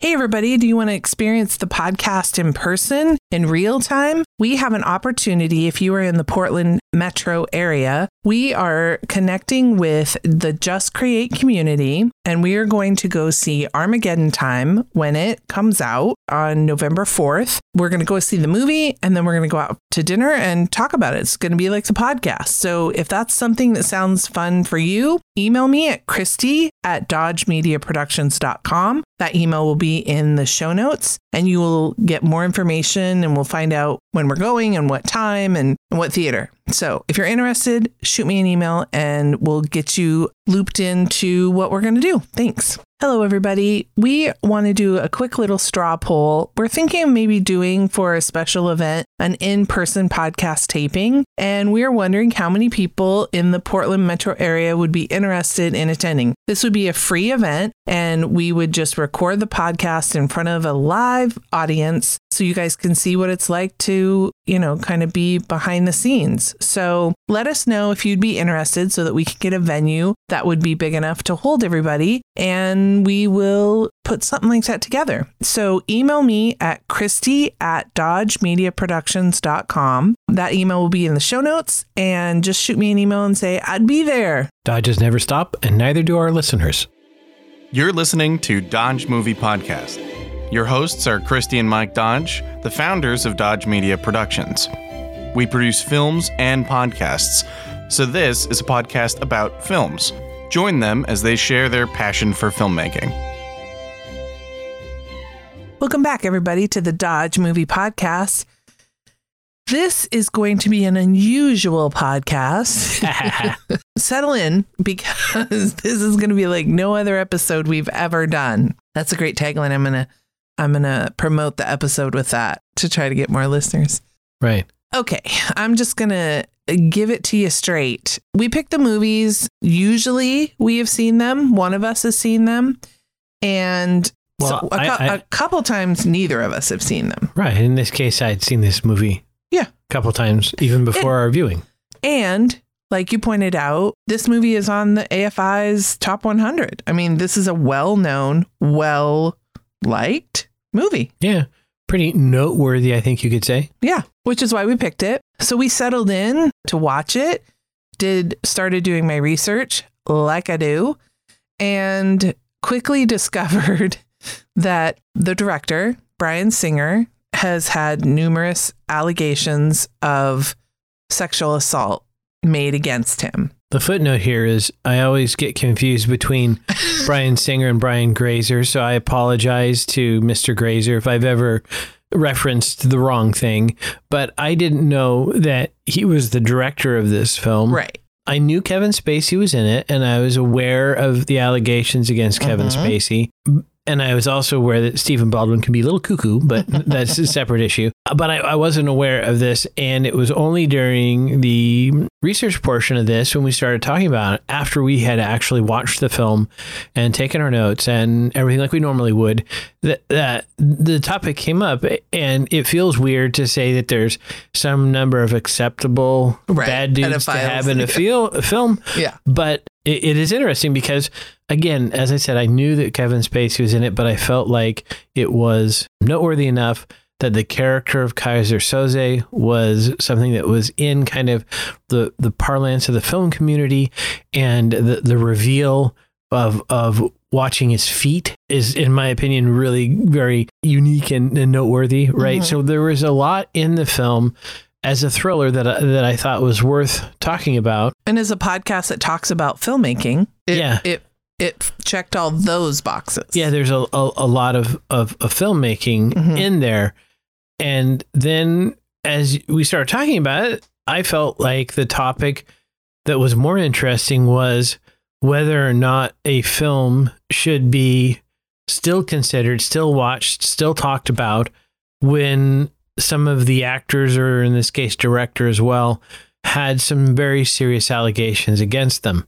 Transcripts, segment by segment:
Hey, everybody, do you want to experience the podcast in person in real time? We have an opportunity if you are in the Portland metro area. We are connecting with the Just Create community, and we are going to go see Armageddon Time when it comes out on November 4th. We're going to go see the movie, and then we're going to go out to dinner and talk about it. It's going to be like the podcast. So if that's something that sounds fun for you, email me at Christi at dodgemediaproductions.com. That email will be in the show notes and you will get more information and we'll find out when we're going and what time and, what theater. So if you're interested, shoot me an email and we'll get you looped into what we're going to do. Thanks. Hello, everybody. We want to do a quick little straw poll. We're thinking of maybe doing for a special event an in person podcast taping. And we are wondering how many people in the Portland metro area would be interested in attending. This would be a free event, and we would just record the podcast in front of a live audience so you guys can see what it's like to, you know, kind of be behind the scenes. So let us know if you'd be interested so that we can get a venue that would be big enough to hold everybody. And we will put something like that together. So email me at Christi at dodgemediaproductions.com. That email will be in the show notes and just shoot me an email and say, I'd be there. Dodges never stop, and neither do our listeners. You're listening to Dodge Movie Podcast. Your hosts are Christi and Mike Dodge, the founders of Dodge Media Productions. We produce films and podcasts, so this is a podcast about films. Join them as they share their passion for filmmaking. Welcome back, everybody, to the Dodge Movie Podcast. This is going to be an unusual podcast. Settle in because this is going to be like no other episode we've ever done. That's a great tagline. I'm going to I'm going to promote the episode with that to try to get more listeners. Right. Okay, I'm just going to give it to you straight. We pick the movies. Usually we have seen them. One of us has seen them. And Well, so a, I- I- a couple times, neither of us have seen them. Right. In this case, I'd seen this movie Yeah. a couple times, even before our viewing. And like you pointed out, this movie is on the AFI's top 100. I mean, this is a well known, well liked movie. Yeah. Pretty noteworthy, I think you could say. Yeah, which is why we picked it. So we settled in to watch it, did started doing my research like I do, and quickly discovered that the director, Bryan Singer, has had numerous allegations of sexual assault made against him. The footnote here is I always get confused between Bryan Singer and Brian Grazer, so I apologize to Mr. Grazer if I've ever referenced the wrong thing. But I didn't know that he was the director of this film. Right. I knew Kevin Spacey was in it, and I was aware of the allegations against Kevin Mhm. Spacey. And I was also aware that Stephen Baldwin can be a little cuckoo, but that's a separate issue. But I, I wasn't aware of this. And it was only during the research portion of this when we started talking about it, after we had actually watched the film and taken our notes and everything like we normally would, that, that the topic came up. And it feels weird to say that there's some number of acceptable Right. bad dudes to have in a, feel, a film. Yeah. But it, it is interesting because, again, as I said, I knew that Kevin Spacey was in it, but I felt like it was noteworthy enough that the character of Keyser Söze was something that was in kind of the, the parlance of the film community and the, the reveal of of watching his feet is in my opinion really very unique and, and noteworthy right Mhm. so there was a lot in the film as a thriller that I, that I thought was worth talking about And as a podcast that talks about filmmaking, it, Yeah. it it checked all those boxes. Yeah, there's a, a, a lot of, of, of filmmaking Mhm. in there. And then as we started talking about it, I felt like the topic that was more interesting was whether or not a film should be still considered, still watched, still talked about when some of the actors, or in this case, director as well, had some very serious allegations against them.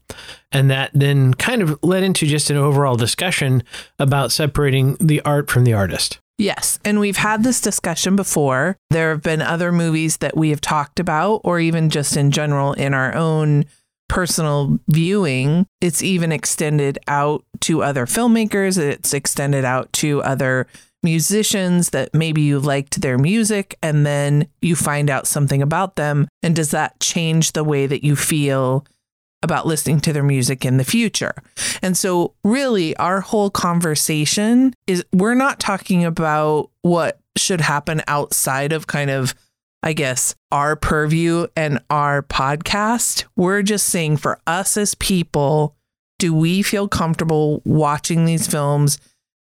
And that then kind of led into just an overall discussion about separating the art from the artist. Yes. And we've had this discussion before. There have been other movies that we have talked about, or even just in general in our own personal viewing, it's even extended out to other filmmakers, it's extended out to other musicians that maybe you liked their music and then you find out something about them. And does that change the way that you feel about listening to their music in the future? And so, really, our whole conversation is we're not talking about what should happen outside of kind of I guess, our purview and our podcast. We're just saying for us as people, do we feel comfortable watching these films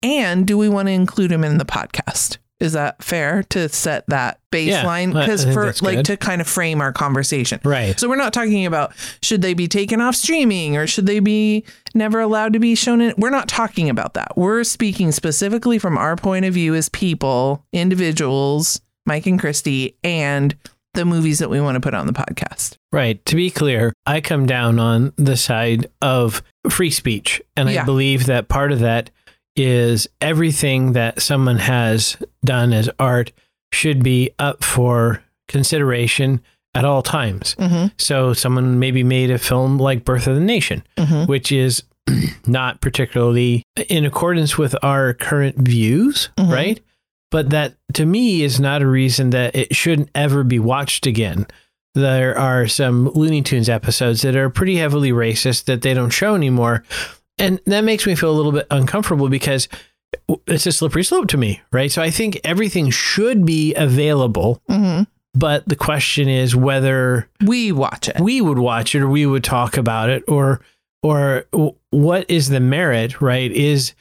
and do we want to include them in the podcast? Is that fair to set that baseline? Because think for like good. to kind of frame our conversation. Right. So we're not talking about should they be taken off streaming or should they be never allowed to be shown in we're not talking about that. We're speaking specifically from our point of view as people, individuals, Mike and Christi, and the movies that we want to put on the podcast. Right. To be clear, I come down on the side of free speech. And I believe that part of that is everything that someone has done as art should be up for consideration at all times. Mm-hmm. So, someone maybe made a film like Birth of the Nation, Mm-hmm. which is not particularly in accordance with our current views, Mhm. right? But that to me is not a reason that it shouldn't ever be watched again. There are some Looney Tunes episodes that are pretty heavily racist that they don't show anymore. And that makes me feel a little bit uncomfortable because it's a slippery slope to me, right? So I think everything should be available, Mm-hmm. but the question is whether We watch it. we would watch it or we would talk about it or or what is the merit right is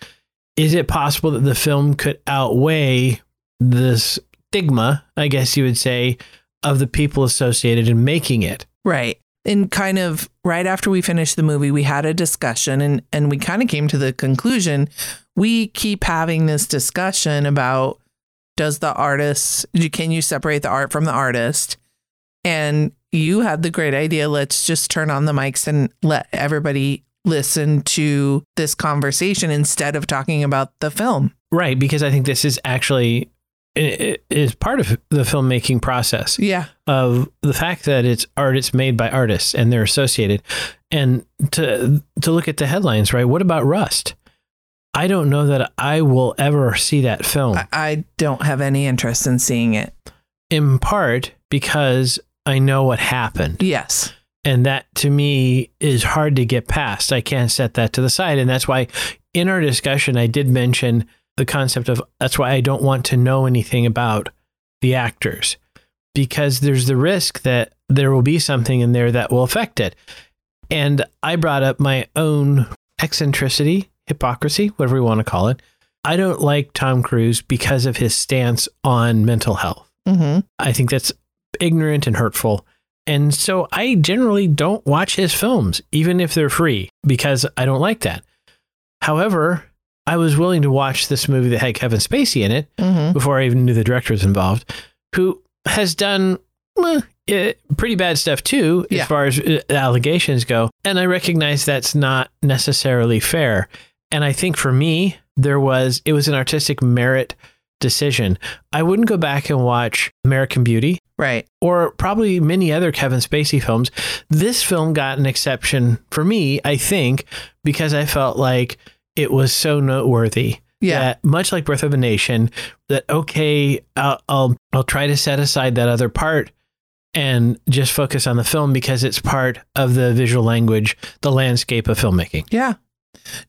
is it possible that the film could outweigh this stigma i guess you would say of the people associated in making it Right. And kind of right after we finished the movie, we had a discussion and, and we kind of came to the conclusion we keep having this discussion about does the artist, can you separate the art from the artist? And you had the great idea let's just turn on the mics and let everybody listen to this conversation instead of talking about the film. right because i think this is actually it, is part of the filmmaking process Yeah. of the fact that it's art it's made by artists and they're associated. And to to look at the headlines right? What about rust? I don't know that i will ever see that film. I, I don't have any interest in seeing it. in part because i know what happened. Yes. and that to me is hard to get past. I can't set that to the side. And that's why in our discussion i did mention the concept of that's why i don't want to know anything about the actors because there's the risk that there will be something in there that will affect it and i brought up my own eccentricity hypocrisy whatever we want to call it i don't like tom cruise because of his stance on mental health Mm-hmm. I think that's ignorant and hurtful. And so I generally don't watch his films, even if they're free, because I don't like that. However, I was willing to watch this movie that had Kevin Spacey in it Mm-hmm. before I even knew the director was involved, who has done well, eh, pretty bad stuff too, Yeah. as far as eh, allegations go. And I recognize that's not necessarily fair. And I think for me, there was, it was an artistic merit decision. I wouldn't go back and watch American Beauty Right. or probably many other Kevin Spacey films. This film got an exception for me, I think, because I felt like it was so noteworthy. Yeah. That much like Birth of a Nation, that okay, I'll, I'll I'll try to set aside that other part and just focus on the film because it's part of the visual language, the landscape of filmmaking. Yeah.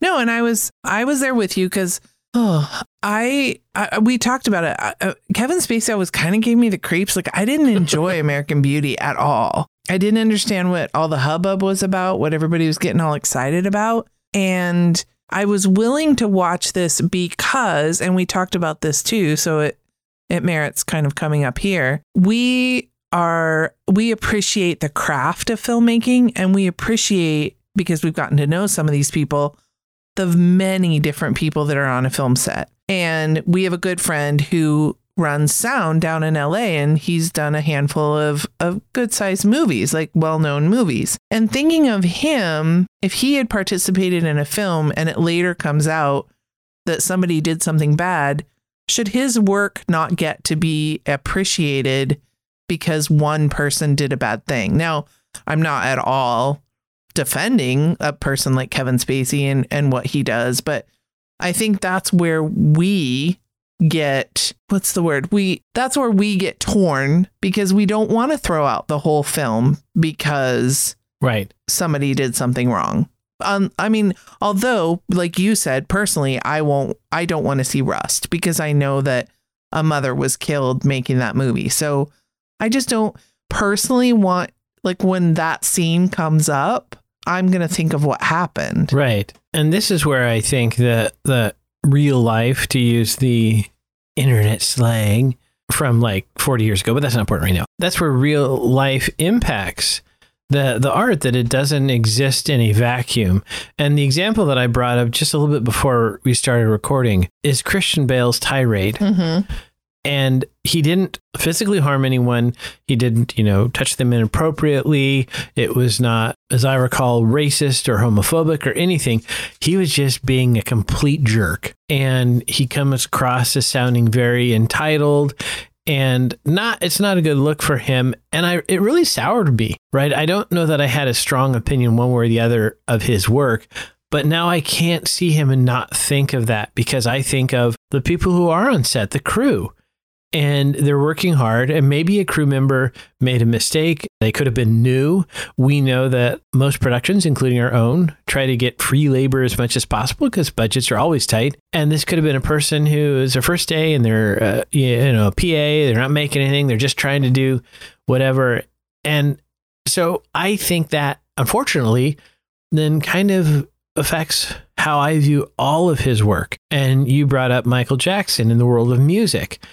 No, and I was I was there with you because oh I, I we talked about it. I, uh, Kevin Spacey was kind of gave me the creeps. Like I didn't enjoy American Beauty at all. I didn't understand what all the hubbub was about, what everybody was getting all excited about, and I was willing to watch this because, and we talked about this too, so it it merits kind of coming up here. We are we appreciate the craft of filmmaking and we appreciate because we've gotten to know some of these people the many different people that are on a film set. And we have a good friend who runs sound down in LA and he's done a handful of, of good sized movies, like well known movies. And thinking of him, if he had participated in a film and it later comes out that somebody did something bad, should his work not get to be appreciated because one person did a bad thing? Now, I'm not at all defending a person like Kevin Spacey and, and what he does, but I think that's where we get what's the word? We that's where we get torn because we don't want to throw out the whole film because Right. somebody did something wrong. Um, I mean, although, like you said, personally, I won't, I don't want to see Rust because I know that a mother was killed making that movie. So I just don't personally want, like, when that scene comes up, I'm going to think of what happened. Right. And this is where I think that the real life, to use the internet slang from like 40 years ago, but that's not important right now. That's where real life impacts the the art that it doesn't exist in a vacuum. And the example that I brought up just a little bit before we started recording is Christian Bale's tirade. Mm-hmm. And he didn't physically harm anyone. He didn't, you know, touch them inappropriately. It was not, as I recall, racist or homophobic or anything. He was just being a complete jerk. And he comes across as sounding very entitled and not it's not a good look for him and i it really soured me right i don't know that i had a strong opinion one way or the other of his work but now I can't see him and not think of that because I think of the people who are on set, the crew, and they're working hard. And maybe a crew member made a mistake. They could have been new. We know that most productions, including our own, try to get free labor as much as possible because budgets are always tight. And this could have been a person who is their first day and they're, uh, you know, a PA. They're not making anything. They're just trying to do whatever. And so I think that, unfortunately, then kind of affects how I view all of his work. And you brought up Michael Jackson in the world of music.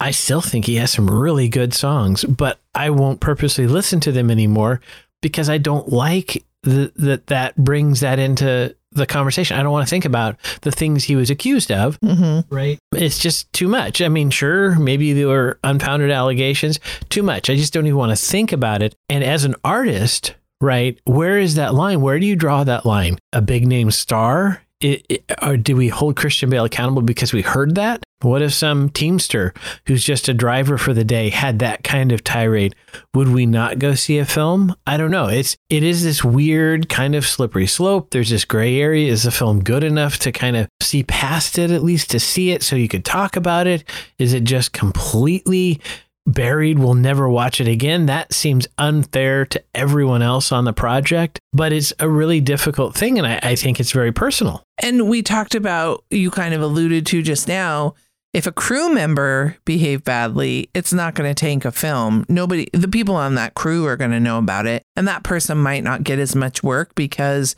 I still think he has some really good songs, but I won't purposely listen to them anymore because I don't like that that brings that into the conversation. I don't want to think about the things he was accused of. Mm-hmm. Right. It's just too much. I mean, sure, maybe there were unfounded allegations. Too much. I just don't even want to think about it. And as an artist, right, where is that line? Where do you draw that line? A big name star? It, it, do we hold Christian Bale accountable because we heard that? What if some teamster who's just a driver for the day had that kind of tirade? Would we not go see a film? I don't know. It's it is this weird kind of slippery slope. There's this gray area. Is the film good enough to kind of see past it, at least to see it so you could talk about it? Is it just completely buried, we'll never watch it again. That seems unfair to everyone else on the project, but it's a really difficult thing. And I, I, think it's very personal. And we talked about, you kind of alluded to just now, if a crew member behaved badly, it's not going to tank a film. Nobody, the people on that crew are going to know about it. And that person might not get as much work because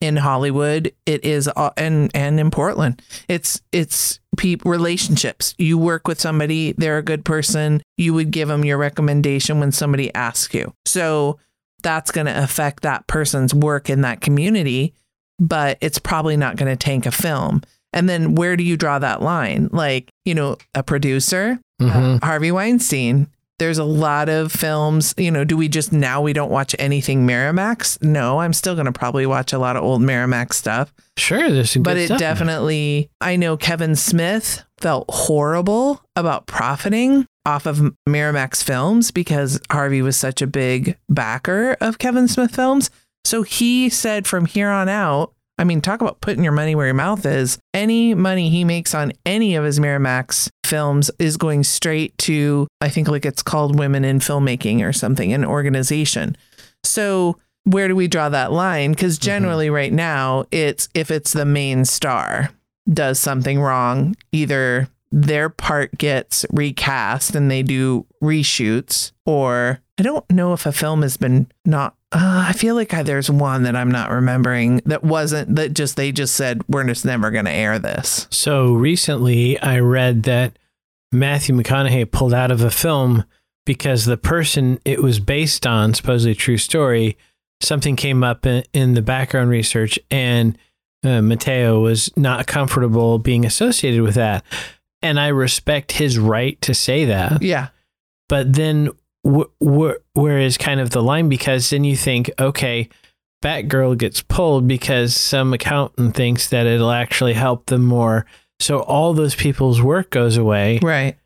in Hollywood, it is, uh, and, and in Portland, it's, it's, relationships. You work with somebody, they're a good person. You would give them your recommendation when somebody asks you. So that's going to affect that person's work in that community, but it's probably not going to tank a film. And then where do you draw that line? Like, you know, a producer, mm-hmm. uh, Harvey Weinstein. There's a lot of films, you know, do we just now we don't watch anything Miramax? No, I'm still going to probably watch a lot of old Miramax stuff. Sure, there's some but it definitely. I know Kevin Smith felt horrible about profiting off of Miramax films because Harvey was such a big backer of Kevin Smith films. So he said from here on out, I mean, talk about putting your money where your mouth is. Any money he makes on any of his Miramax films is going straight to, I think, like it's called Women in Filmmaking or something, an organization. So where do we draw that line? Because mm-hmm. generally, mm-hmm. right now, it's if it's the main star does something wrong, either their part gets recast and they do reshoots, or I don't know if a film has been not. Uh, I feel like I, there's one that I'm not remembering that wasn't that just they just said we're just never going to air this. So recently, I read that Matthew McConaughey pulled out of a film because the person it was based on, supposedly true story, something came up in, in the background research and uh, Mateo was not comfortable being associated with that. And I respect his right to say that. Yeah. But then wh- wh- where is kind of the line? Because then you think, okay, Batgirl gets pulled because some accountant thinks that it'll actually help them more. So all those people's work goes away. Right.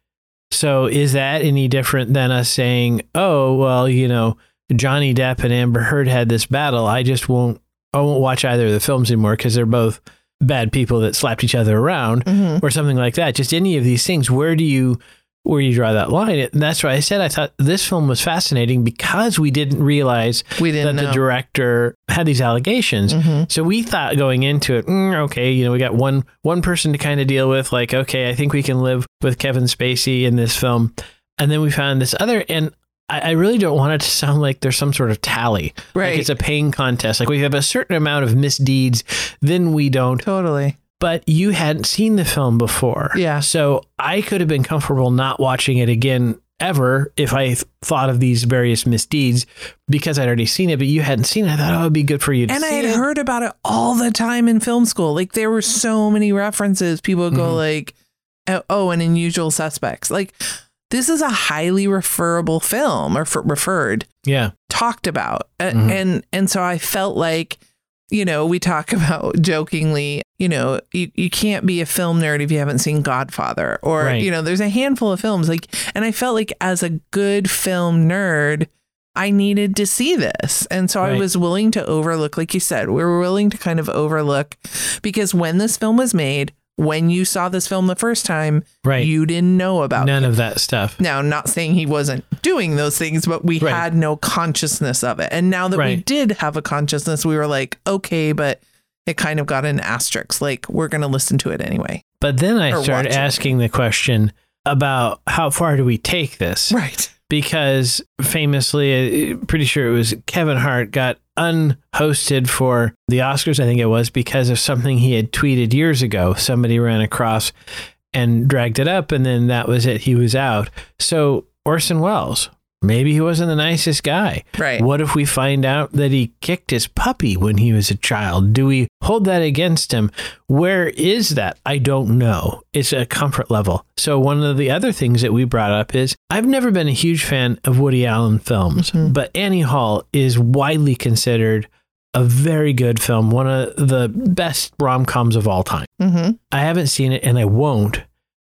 So is that any different than us saying, oh, well, you know, Johnny Depp and Amber Heard had this battle, I just won't I won't watch either of the films anymore because they're both bad people that slapped each other around Mhm. or something like that. Just any of these things. Where do you where you draw that line? And that's why I said I thought this film was fascinating because we didn't realize We that didn't the know. director had these allegations. Mhm. So we thought going into it, mm, okay, you know, we got one one person to kind of deal with. Like, okay, I think we can live with Kevin Spacey in this film, and then we found this other, and I, I really don't want it to sound like there's some sort of tally, Right. Like it's a paying contest. Like we have a certain amount of misdeeds, then we don't. Totally. But you hadn't seen the film before, Yeah. So I could have been comfortable not watching it again ever if I th- thought of these various misdeeds because I'd already seen it, but you hadn't seen it. I thought, oh, it'd be good for you to And I had it. heard about it all the time in film school. Like there were so many references. People would go Mhm. like, "Oh, "Oh, and Unusual Suspects." Like this is a highly referable film or f- referred, yeah. talked about, Mhm. and and so I felt like, you know, we talk about jokingly, you know, you, you can't be a film nerd if you haven't seen Godfather, or Right. you know, there's a handful of films like, and I felt like as a good film nerd. I needed to see this. And so I was willing to overlook, like you said, we were willing to kind of overlook because when this film was made, when you saw this film the first time, Right. you didn't know about None of that stuff. now, not saying he wasn't doing those things, but we Right. had no consciousness of it. And now that we did have a consciousness, we were like, okay, but it kind of got an asterisk. Like, we're going to listen to it anyway. But then I Or started watch it. asking the question about how far do we take this? Right. Because famously, uh, pretty sure it was Kevin Hart got unhosted for the Oscars, I think it was, because of something he had tweeted years ago. Somebody ran across and dragged it up, and then that was it. He was out. So Orson Welles, maybe he wasn't the nicest guy. Right. What if we find out that he kicked his puppy when he was a child? Do we hold that against him? Where is that? I don't know. It's a comfort level. So, one of the other things that we brought up is I've never been a huge fan of Woody Allen films, Mhm. but Annie Hall is widely considered a very good film, one of the best rom coms of all time. Mm-hmm. I haven't seen it and I won't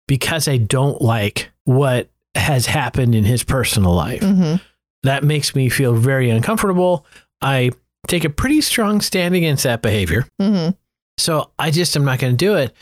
because I don't like what has happened in his personal life Mm-hmm. that makes me feel very uncomfortable. I take a pretty strong stand against that behavior. Mm-hmm. So I just am not going to do it.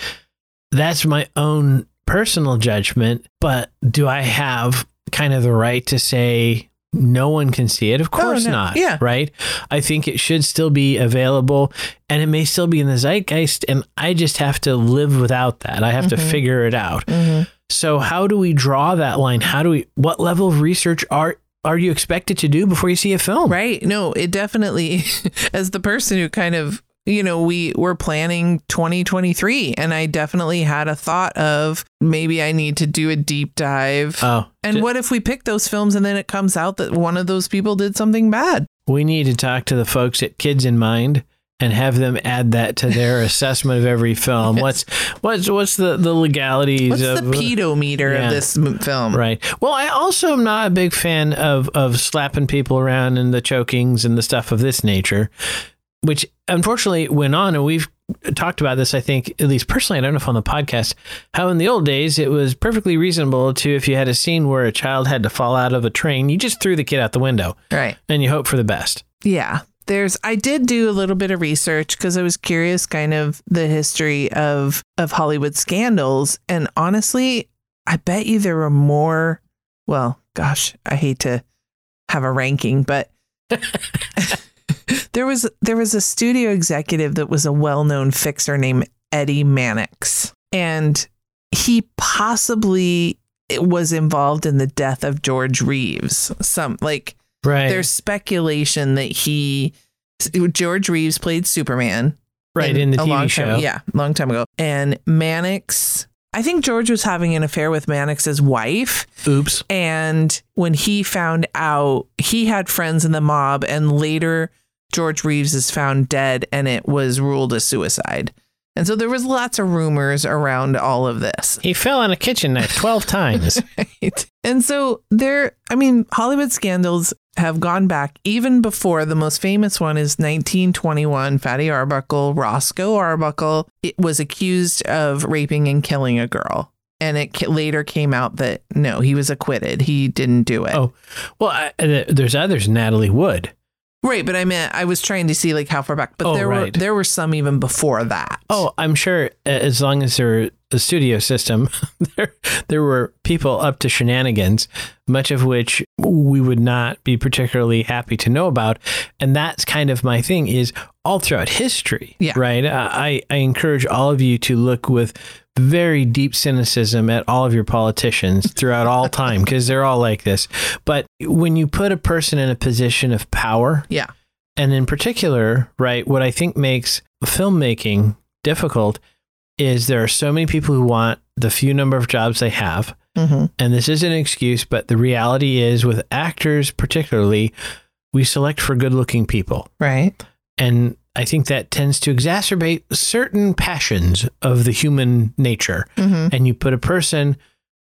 That's my own personal judgment. But do I have kind of the right to say no one can see it? Of course no. not. Yeah. Right. I think it should still be available and it may still be in the zeitgeist. And I just have to live without that. I have to Mhm. figure it out. Mm-hmm. So how do we draw that line? How do we what level of research are are you expected to do before you see a film? Right. No, it definitely, as the person who kind of, you know, we were planning 2023, and I definitely had a thought of maybe I need to do a deep dive. Oh, and d- what if we pick those films and then it comes out that one of those people did something bad? we need to talk to the folks at Kids in Mind and have them add that to their assessment of every film. What's what's what's the the legalities What's of uh, the pedometer yeah. of this film? Right. Well, I also am not a big fan of of slapping people around and the chokings and the stuff of this nature, which unfortunately went on, and we've talked about this. I think, at least personally, I don't know if on the podcast, how in the old days it was perfectly reasonable to if you had a scene where a child had to fall out of a train, you just threw the kid out the window Right. and you hope for the best. Yeah. There's I did do a little bit of research because I was curious kind of the history of of Hollywood scandals and honestly, I bet you there were more well, gosh, I hate to have a ranking, but there was there was a studio executive that was a well-known fixer named Eddie Mannix and he possibly was involved in the death of George Reeves. Some like Right. there's speculation that he George Reeves played Superman right in the a long TV show. time, yeah long time ago and Mannix I think George was having an affair with Mannix's wife Oops. and when he found out he had friends in the mob and later George Reeves is found dead and it was ruled a suicide and so there was lots of rumors around all of this He fell on a kitchen knife 12 times. right. And so there, I mean, Hollywood scandals have gone back even before the most famous one is 1921. Fatty Arbuckle, Roscoe Arbuckle, it was accused of raping and killing a girl. and it later came out that no, he was acquitted. He didn't do it. Oh, well, I, there's others. Natalie Wood. Right, but I meant I was trying to see like how far back, but Oh, there were there were some even before that. Oh, I'm sure as long as they're a studio system, there there were people up to shenanigans, much of which we would not be particularly happy to know about. And that's kind of my thing is all throughout history. Yeah. Right. I, I encourage all of you to look with very deep cynicism at all of your politicians throughout all time because they're all like this. But when you put a person in a position of power, Yeah. and in particular, right, what I think makes filmmaking difficult is there are so many people who want the few number of jobs they have. hmm And this isn't an excuse, but the reality is with actors, particularly, we select for good looking people. Right. And I think that tends to exacerbate certain passions of the human nature. hmm And you put a person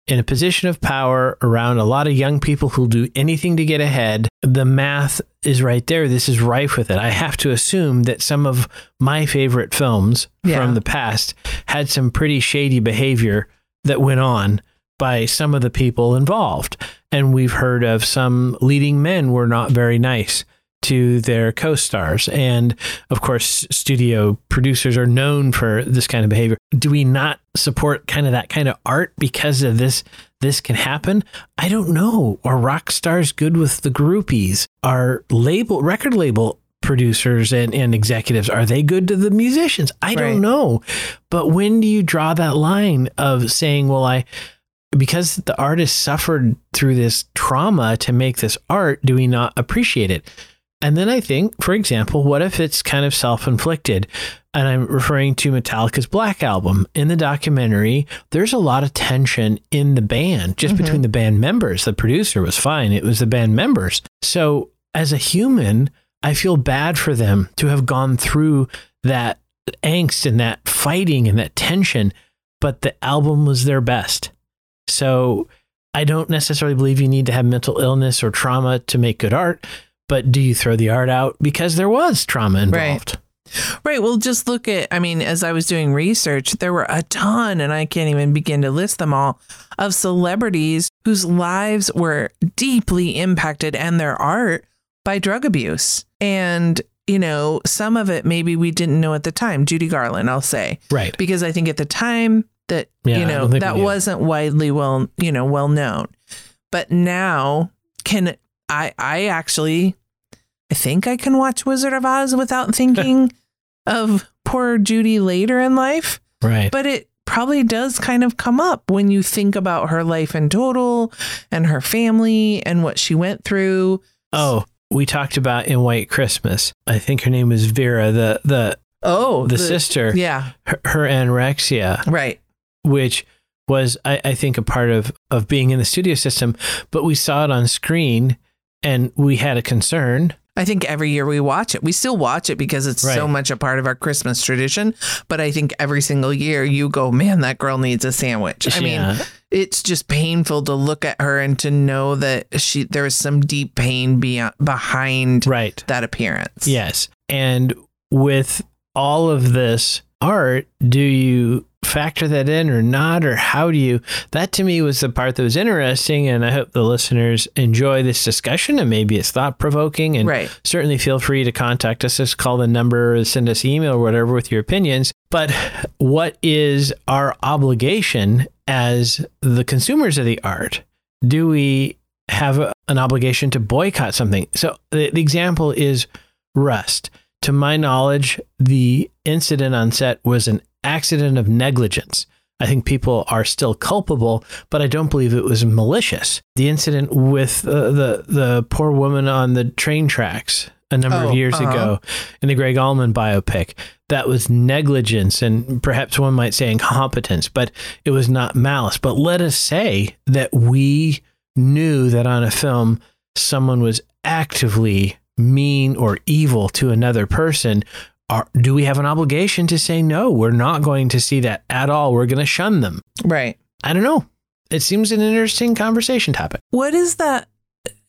in a position of power around a lot of young people who'll do anything to get ahead. The math is right there. This is rife with it. I have to assume that some of my favorite films Yeah. from the past had some pretty shady behavior that went on by some of the people involved. And we've heard of some leading men were not very nice to their co-stars. And of course studio producers are known for this kind of behavior. Do we not support kind of that kind of art because of this this can happen? I don't know. Are rock stars good with the groupies? Are label record label producers and, and executives are they good to the musicians? I Right. don't know. But when do you draw that line of saying well i because the artist suffered through this trauma to make this art, do we not appreciate it? And then I think, for example, what if it's kind of self inflicted? And I'm referring to Metallica's Black Album. In the documentary, there's a lot of tension in the band, just Mhm. between the band members. The producer was fine, it was the band members. So, as a human, I feel bad for them to have gone through that angst and that fighting and that tension, but the album was their best. So I don't necessarily believe you need to have mental illness or trauma to make good art, but do you throw the art out because there was trauma involved? Right. Right. Well, just look at, I mean, as I was doing research, there were a ton, and I can't even begin to list them all, of celebrities whose lives were deeply impacted and their art by drug abuse. And, you know, some of it maybe we didn't know at the time. Judy Garland, I'll say, Right. because I think at the time that, Yeah, you know, that we wasn't widely well, you know, well known. But now, can I, I actually, I think I can watch Wizard of Oz without thinking of poor Judy later in life, Right. but it probably does kind of come up when you think about her life in total and her family and what she went through. oh, we talked about in White Christmas. I think her name was Vera, the the Oh, the, sister, Yeah, her, her anorexia, right. which was I, I think a part of of being in the studio system, but we saw it on screen and we had a concern. I think every year we watch it. We still watch it because it's so much a part of our Christmas tradition. But I think every single year you go, man, that girl needs a sandwich. I mean, it's just painful to look at her and to know that she there is some deep pain beyond, behind right. that appearance. Yes. And with all of this art, do you factor that in or not? Or how do you? That to me was the part that was interesting. And I hope the listeners enjoy this discussion and maybe it's thought provoking. And Right. certainly feel free to contact us. Just call the number, or send us email or whatever with your opinions. But what is our obligation as the consumers of the art? Do we have a, an obligation to boycott something? So the, the example is Rust. To my knowledge, the incident on set was an accident of negligence. I think people are still culpable, but I don't believe it was malicious. The incident with uh, the the poor woman on the train tracks a number Oh, of years uh-huh. ago in the Gregg Allman biopic, that was negligence and perhaps one might say incompetence, but it was not malice. But let us say that we knew that on a film someone was actively mean or evil to another person, are, do we have an obligation to say no? We're not going to see that at all. We're going to shun them. Right. I don't know. It seems an interesting conversation topic. What is that?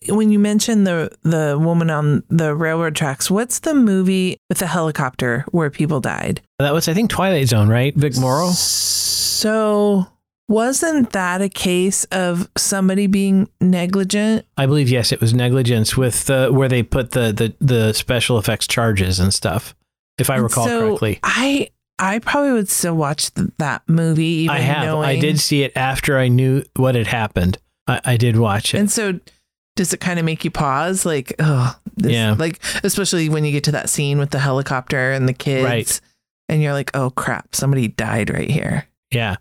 When you mentioned the the woman on the railroad tracks, what's the movie with the helicopter where people died? That was, I think, Twilight Zone, right? Vic Morrow. So wasn't that a case of somebody being negligent? I believe yes, it was negligence with the where they put the the, the special effects charges and stuff. If I And recall so correctly, I I probably would still watch th- that movie. Even I have. Knowing, I did see it after I knew what had happened. I, I did watch it. And so, does it kind of make you pause? Like, oh, this, Yeah. Like, especially when you get to that scene with the helicopter and the kids, Right. And you're like, oh crap, somebody died right here. Yeah.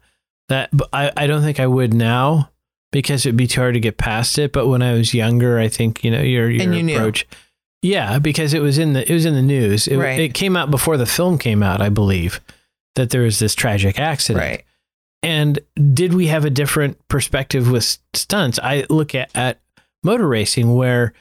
That but I, I don't think I would now because it'd be too hard to get past it. But when I was younger, I think, you know, your your you knew. approach. Yeah, because it was in the it was in the news. It, Right. it came out before the film came out, I believe, that there was this tragic accident. Right. And did we have a different perspective with stunts? I look at, at motor racing where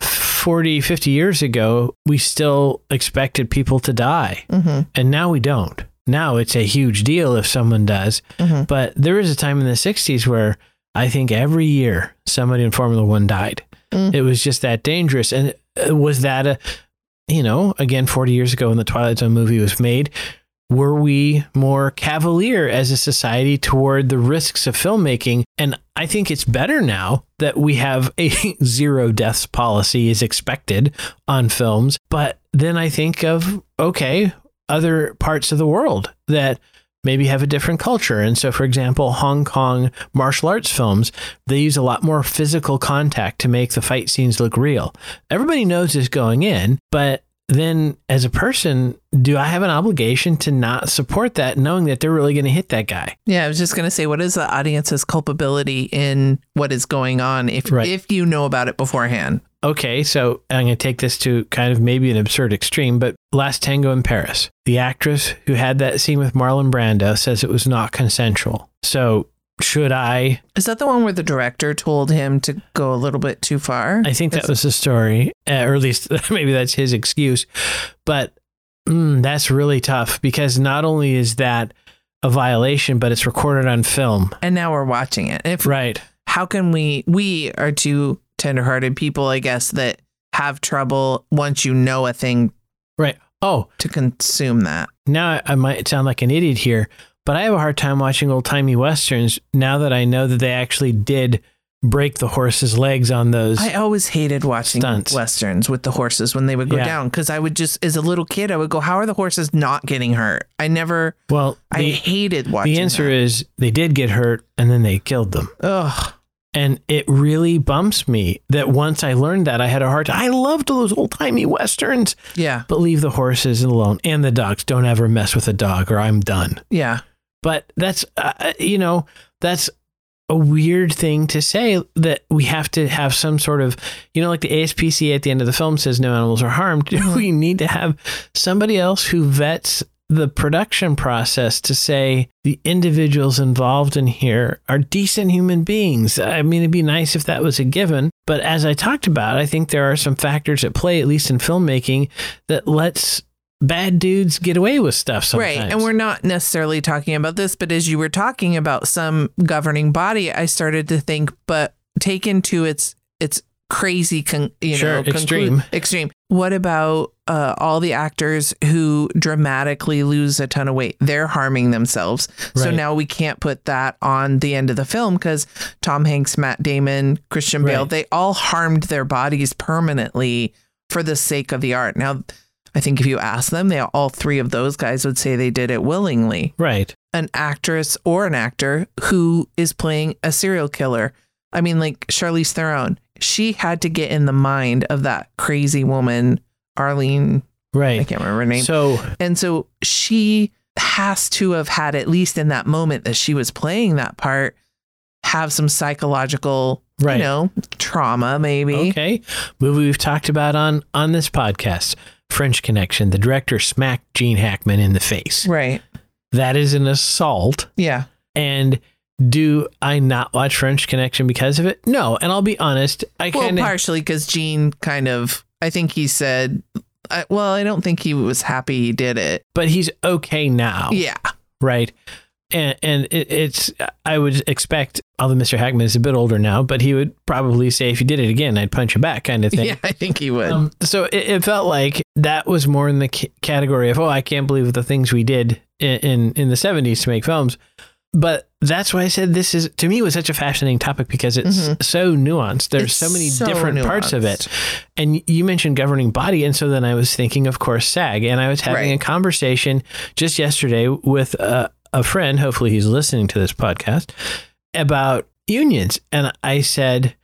40, 50 years ago, we still expected people to die. Mm-hmm. And now we don't. Now it's a huge deal if someone does. Mhm. But there was a time in the 60s where I think every year somebody in Formula One died. Mm. It was just that dangerous. And uh, was that a, you know, again, 40 years ago when the Twilight Zone movie was made, were we more cavalier as a society toward the risks of filmmaking? And I think it's better now that we have a zero deaths policy is expected on films. But then I think of, okay, other parts of the world that maybe have a different culture. And so, for example, Hong Kong martial arts films, they use a lot more physical contact to make the fight scenes look real. Everybody knows this going in, but then as a person, do I have an obligation to not support that, knowing that they're really going to hit that guy? Yeah, I was just gonna say, what is the audience's culpability in what is going on if Right. if you know about it beforehand? Okay, so I'm going to take this to kind of maybe an absurd extreme, but Last Tango in Paris, the actress who had that scene with Marlon Brando says it was not consensual. So should I Is that the one where the director told him to go a little bit too far? I think that Is- was the story, uh, or at least maybe that's his excuse. But mm, that's really tough because not only is that a violation, but it's recorded on film. and now we're watching it. If Right. how can we we are two tenderhearted people, I guess, that have trouble once you know a thing Right. Oh, to consume that. now I might sound like an idiot here, but I have a hard time watching old timey westerns now that I know that they actually did break the horse's legs on those. I always hated watching Stunts. westerns with the horses when they would go Yeah. down because I would just, as a little kid, I would go, "How are the horses not getting hurt?" I never, well, I the, hated watching. the answer that. is they did get hurt and then they killed them. ugh, And it really bumps me that once I learned that, I had a hard time. I loved those old timey westerns, yeah, but leave the horses alone and the dogs. Don't ever mess with a dog or I'm done. yeah, But that's, uh, you know, that's a weird thing to say that we have to have some sort of, you know, like the ASPCA at the end of the film says no animals are harmed. Mhm. We need to have somebody else who vets the production process to say the individuals involved in here are decent human beings. I mean, it'd be nice if that was a given. But as I talked about, I think there are some factors at play, at least in filmmaking, that lets bad dudes get away with stuff sometimes. right. And we're not necessarily talking about this, but as you were talking about some governing body, I started to think, but taken to its its crazy, con, you Sure, know, conclu- extreme. extreme. What about uh, all the actors who dramatically lose a ton of weight? They're harming themselves. So now we can't put that on the end of the film because Tom Hanks, Matt Damon, Christian Bale, Right. they all harmed their bodies permanently for the sake of the art. Now, I think if you ask them, they all three of those guys would say they did it willingly. right. An actress or an actor who is playing a serial killer. I mean, like Charlize Theron, she had to get in the mind of that crazy woman, Arlene. Right. I can't remember her name. So, and so she has to have had, at least in that moment that she was playing that part, have some psychological, Right. you know, trauma, maybe. Okay. Movie we've talked about on on this podcast, French Connection. The director smacked Gene Hackman in the face. Right. That is an assault. Yeah. And do I not watch French Connection because of it? No. And I'll be honest, I Well, kind of partially because Gene kind of, I think he said, I, well, I don't think he was happy he did it. but he's okay now. Yeah. Right. And and it, it's I would expect although Mr. Hackman is a bit older now, but he would probably say if you did it again, I'd punch you back kind of thing. Yeah, I think he would. Um, so it, it felt like that was more in the c- category of oh I can't believe the things we did in in, in the seventies to make films. but that's why I said this is to me was such a fascinating topic because it's Mhm. so nuanced. There's It's so many so different parts of it. And you mentioned governing body, and so then I was thinking, of course, SAG, and I was having Right. a conversation just yesterday with a, a friend. Hopefully, he's listening to this podcast about unions, and I said.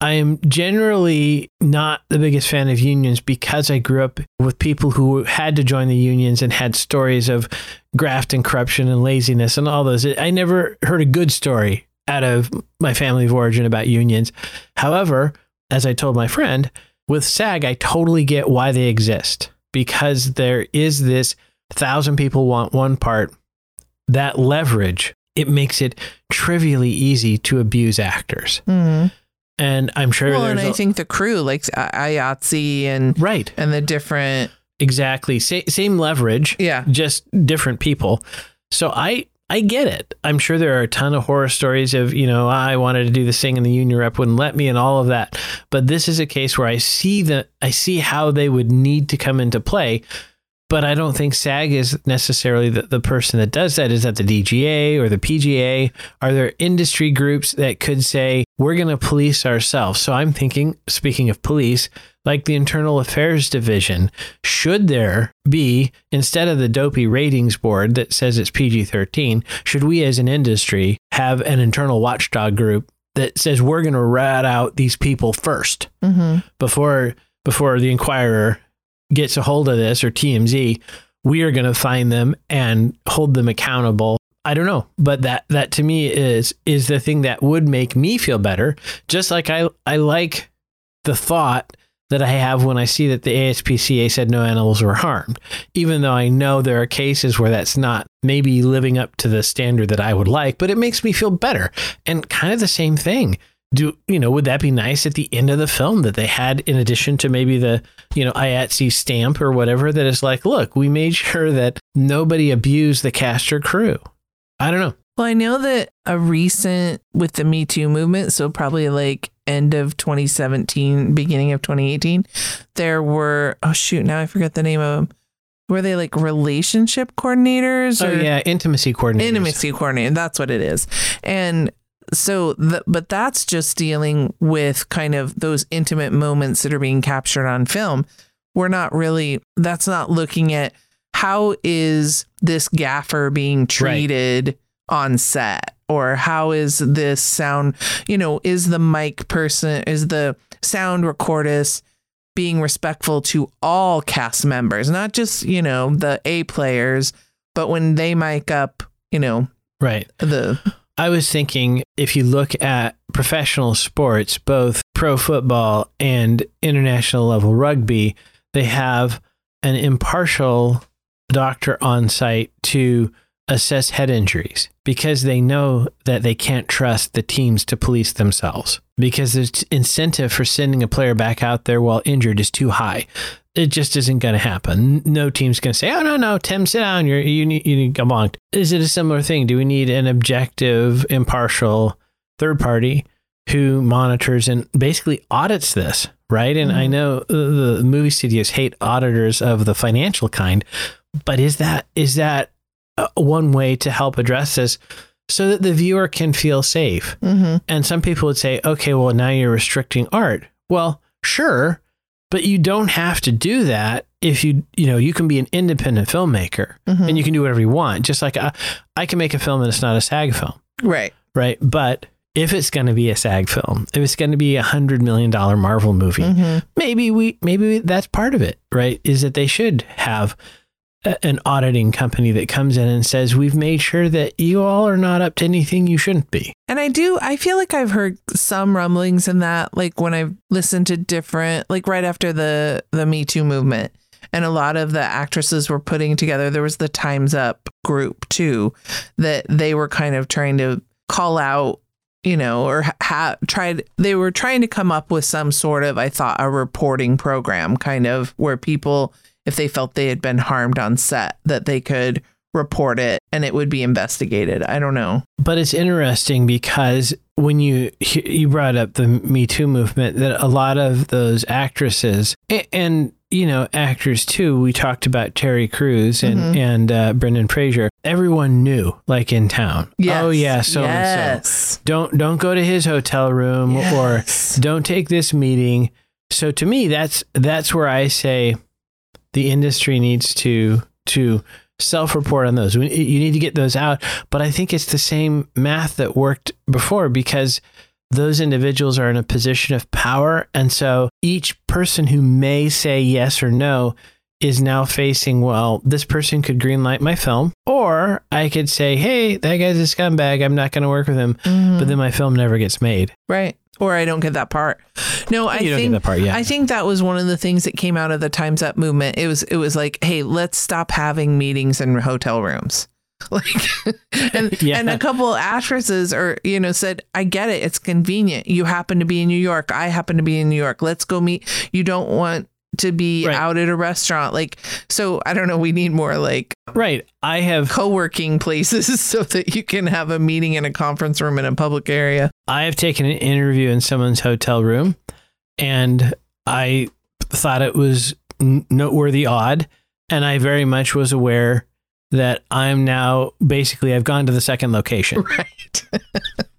I am generally not the biggest fan of unions because I grew up with people who had to join the unions and had stories of graft and corruption and laziness and all those. I never heard a good story out of my family of origin about unions. However, as I told my friend, with SAG, I totally get why they exist because there is this thousand people want one part, that leverage, it makes it trivially easy to abuse actors. Mhm. And I'm sure Well, and there's I a- think the crew, like IATSE and right, and the different, exactly. Sa- same leverage, yeah, just different people. So I I get it. I'm sure there are a ton of horror stories of, you know, I wanted to do this thing and the union rep wouldn't let me and all of that. But this is a case where I see the I see how they would need to come into play. But I don't think SAG is necessarily the, the person that does that. Is that the DGA or the PGA? Are there industry groups that could say, we're going to police ourselves? So I'm thinking, speaking of police, like the Internal Affairs Division, should there be, instead of the dopey ratings board that says it's PG 13, should we as an industry have an internal watchdog group that says we're going to rat out these people first hmm before before the Inquirer gets a hold of this or TMZ? We are going to find them and hold them accountable. I don't know, but that that to me is is the thing that would make me feel better. Just like I I like the thought that I have when I see that the ASPCA said no animals were harmed, even though I know there are cases where that's not maybe living up to the standard that I would like, but it makes me feel better. And kind of the same thing. Do you know, would that be nice at the end of the film that they had in addition to maybe the, you know, IATSE stamp or whatever that is like, look, we made sure that nobody abused the cast or crew. I don't know. Well, I know that a recent with the Me Too movement, so probably like end of 2017, beginning of 2018, there were oh shoot, now I forget the name of them. Were they like relationship coordinators Oh or yeah, intimacy coordinators. intimacy coordinator? That's what it is. And so, the, but that's just dealing with kind of those intimate moments that are being captured on film. We're not really. That's not looking at how is this gaffer being treated on set or how is this sound you know is the mic person is the sound recordist being respectful to all cast members not just you know the a players but when they mic up you know Right. the I was thinking if you look at professional sports, both pro football and international level rugby, they have an impartial doctor on site to assess head injuries because they know that they can't trust the teams to police themselves because the incentive for sending a player back out there while injured is too high. It just isn't going to happen. No team's going to say, "Oh no, no, Tim, sit down. You're, you need you need to come on." Is it a similar thing? Do we need an objective, impartial third party who monitors and basically audits this, right? And I Mhm. know the the movie studios hate auditors of the financial kind, but is that is that uh, one way to help address this so that the viewer can feel safe? mm-hmm. And some people would say, okay, well, now you're restricting art. Well, sure, but you don't have to do that if you, you know, you can be an independent filmmaker Mhm. and you can do whatever you want. Just like I, I can make a film and it's not a SAG film, right right? But if it's going to be a SAG film, if it's going to be a hundred million dollar Marvel movie, hmm maybe we, maybe that's part of it, right? Is that they should have an auditing company that comes in and says, we've made sure that you all are not up to anything you shouldn't be. And I do, I feel like I've heard some rumblings in that, like when I've listened to different, like right after the the Me Too movement, and a lot of the actresses were putting together. There was the Times Up group too, that they were kind of trying to call out, you know, or ha- tried. They were trying to come up with some sort of, I thought, a reporting program, kind of where people, if they felt they had been harmed on set, that they could report it and it would be investigated. I don't know. But it's interesting because when you you brought up the Me Too movement, that a lot of those actresses and you know actors too. We talked about Terry Crews and Mhm. and uh, Brendan Fraser. Everyone knew, like in town. Yes. Oh yeah, so and so. Don't don't go to his hotel room Yes. or don't take this meeting. So to me, that's that's where I say the industry needs to to self-report on those. You need to get those out. But I think it's the same math that worked before because those individuals are in a position of power, and so each person who may say yes or no is now facing, well, this person could greenlight my film, or I could say, hey, that guy's a scumbag. I'm not going to work with him. Mhm. But then my film never gets made. right. Or I don't get that part. No, I you think part yeah. I think that was one of the things that came out of the Times Up movement. It was it was like, hey, let's stop having meetings in hotel rooms. Like and Yeah. and a couple actresses or you know said, I get it, it's convenient. You happen to be in New York. I happen to be in New York. Let's go meet. You don't want to be Right. out at a restaurant. Like so I don't know, we need more like right. I have co-working places so that you can have a meeting in a conference room in a public area. I have taken an interview in someone's hotel room, and I thought it was noteworthy odd, and I very much was aware that I'm now basically I've gone to the second location. Right.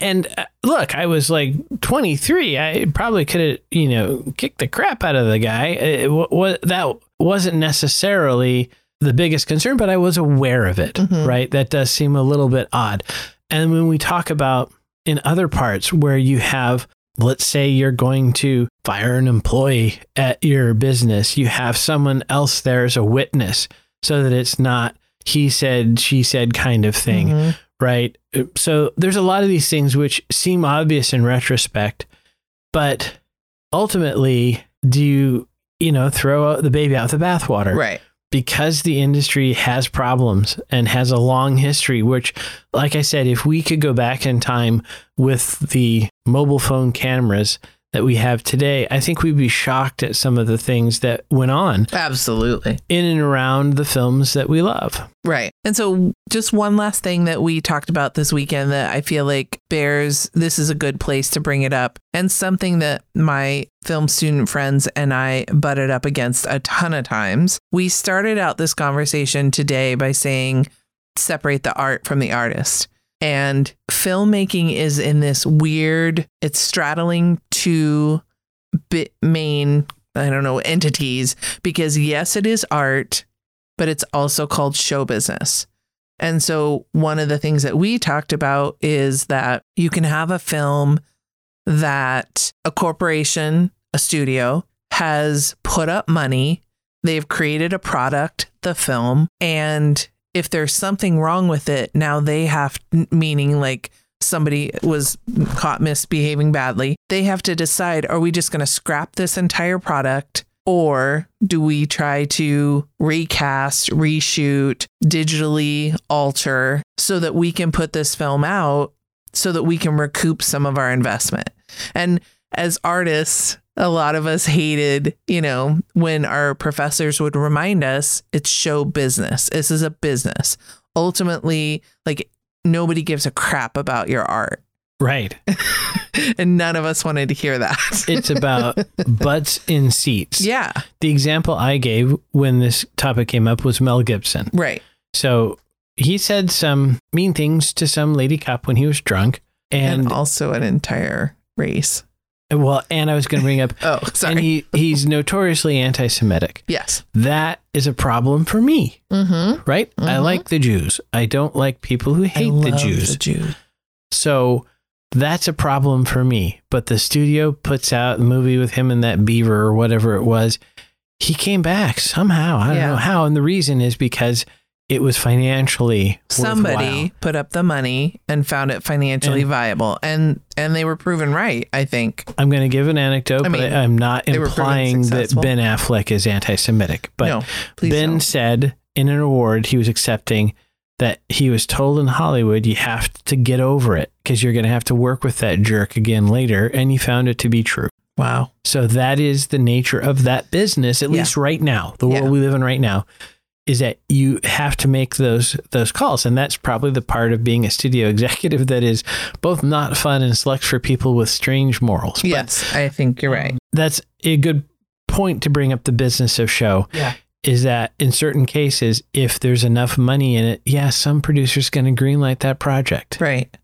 And uh, look, I was like 23. I probably could have, you know, kicked the crap out of the guy. It, wa- wa- that wasn't necessarily the biggest concern, but I was aware of it, Mhm. right? That does seem a little bit odd. And when we talk about in other parts where you have, let's say you're going to fire an employee at your business, you have someone else there as a witness so that it's not he said, she said kind of thing Mhm. Right? So there's a lot of these things which seem obvious in retrospect, but ultimately, do you, you know, throw out the baby out with the bathwater? Right. Because the industry has problems and has a long history, which, like I said, if we could go back in time with the mobile phone cameras that we have today, I think we'd be shocked at some of the things that went on Absolutely. in and around the films that we love. Right. And so, just one last thing that we talked about this weekend that I feel like bears this is a good place to bring it up, and something that my film student friends and I butted up against a ton of times. We started out this conversation today by saying, separate the art from the artist. And filmmaking is in this weird, it's straddling two bit main, I don't know, entities because yes, it is art, but it's also called show business. And so, one of the things that we talked about is that you can have a film that a corporation, a studio, has put up money, they've created a product, the film, and if there's something wrong with it, now they have, meaning like somebody was caught misbehaving badly, they have to decide are we just going to scrap this entire product? Or do we try to recast, reshoot, digitally alter so that we can put this film out so that we can recoup some of our investment? And as artists, a lot of us hated, you know, when our professors would remind us it's show business. This is a business. Ultimately, like nobody gives a crap about your art. Right. and none of us wanted to hear that. It's about butts in seats. yeah, The example I gave when this topic came up was Mel Gibson. right. So he said some mean things to some lady cop when he was drunk. And, And, also an entire race. Well, and I was going to bring up, Oh, sorry. and he, he's notoriously anti Semitic. yes. That is a problem for me, Mm-hmm. right? I Mhm. like the Jews. I don't like people who hate the Jews. The Jews. So that's a problem for me. But the studio puts out the movie with him and that beaver or whatever it was. He came back somehow. I don't Yeah. know how. And the reason is because it was financially Somebody worthwhile. put up the money and found it financially And- viable, and and they were proven right. I think. I'm going to give an anecdote, I mean, but I, am not they were proven implying that. Ben Affleck is anti-Semitic. But no, Ben don't. said in an award he was accepting that he was told in Hollywood you have to get over it because you're going to have to work with that jerk again later, and he found it to be true. Wow. So that is the nature of that business, at Yeah. least right now, the Yeah. world we live in right now, is that you have to make those those calls, and that's probably the part of being a studio executive that is both not fun and select for people with strange morals. But Yes, I think you're right. that's a good point to bring up the business of show Yeah. is that in certain cases, if there's enough money in it, yeah, some producer's going to greenlight that project. Right.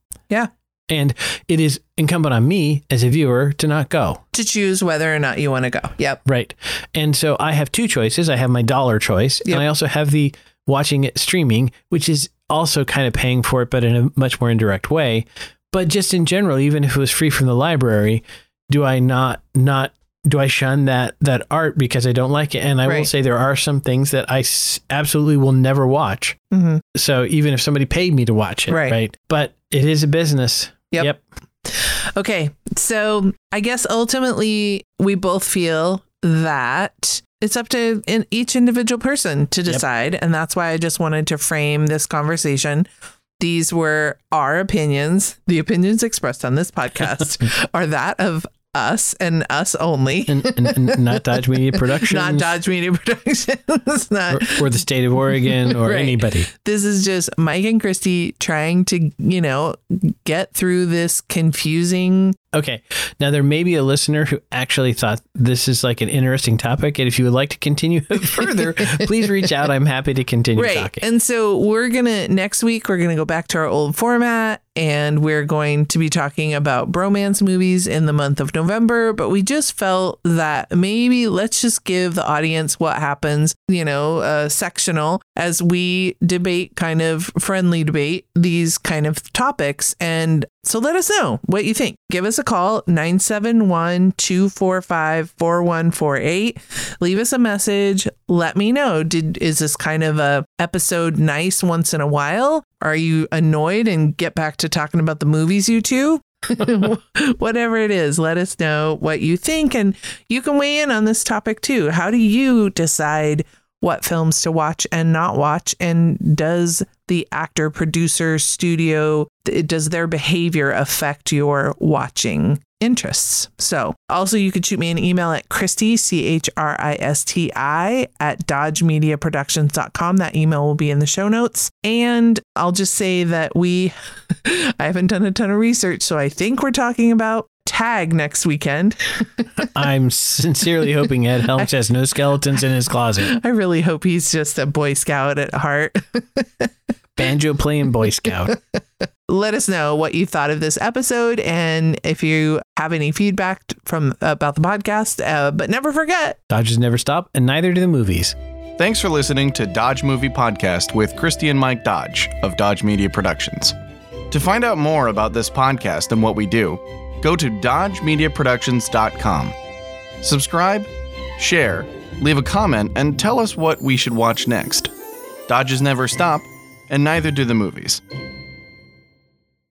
And it is incumbent on me as a viewer to not go. To choose whether or not you want to go. Yep. Right. And so I have two choices. I have my dollar choice, Yep. and I also have the watching it streaming, which is also kind of paying for it, but in a much more indirect way. But just in general, even if it was free from the library, do I not not do I shun that that art because I don't like it? And I will say there are some things that I s- absolutely will never watch. hmm So even if somebody paid me to watch it, Right. right? But it is a business. Yep. Okay. So I guess ultimately we both feel that it's up to in each individual person to decide. And that's why I just wanted to frame this conversation. These were our opinions. The opinions expressed on this podcast are that of us and us only. And, and, and not Dodge Media Productions. Not Dodge Media Productions. Not or, or the state of Oregon or Right. anybody. this is just Mike and Christi trying to, you know, get through this confusing. Okay. Now, there may be a listener who actually thought this is like an interesting topic. And if you would like to continue further, please reach out. I'm happy to continue Right. talking. And so we're going to, next week, we're going to go back to our old format and we're going to be talking about bromance movies in the month of November. But we just felt that maybe let's just give the audience what happens, you know, uh, sectional as we debate, kind of friendly debate these kind of topics. And so let us know what you think. Give us a call, 971 245 4148. Leave us a message. Let me know. Did is this kind of a episode nice once in a while? Are you annoyed and get back to talking about the movies you two? Whatever it is, let us know what you think and you can weigh in on this topic too. How do you decide what films to watch and not watch and does the actor producer studio, does their behavior affect your watching interests? So also you could shoot me an email at christi c-h-r-i-s-t-i at dodgemediaproductions.com that email will be in the show notes. And i'll just say that we i haven't done a ton of research so i think we're talking about tag next weekend. I'm sincerely hoping Ed Helms has no skeletons in his closet. i really hope he's just a boy scout at heart Banjo playing Boy Scout. let us know what you thought of this episode and if you have any feedback from about the podcast uh, but never forget Dodges never stop, and neither do the movies. Thanks for listening to Dodge Movie Podcast with Christi and Mike Dodge of Dodge Media Productions. To find out more about this podcast and what we do, go to dodgemediaproductions.com. Subscribe, share, leave a comment, and tell us what we should watch next. Dodges never stop, and neither do the movies.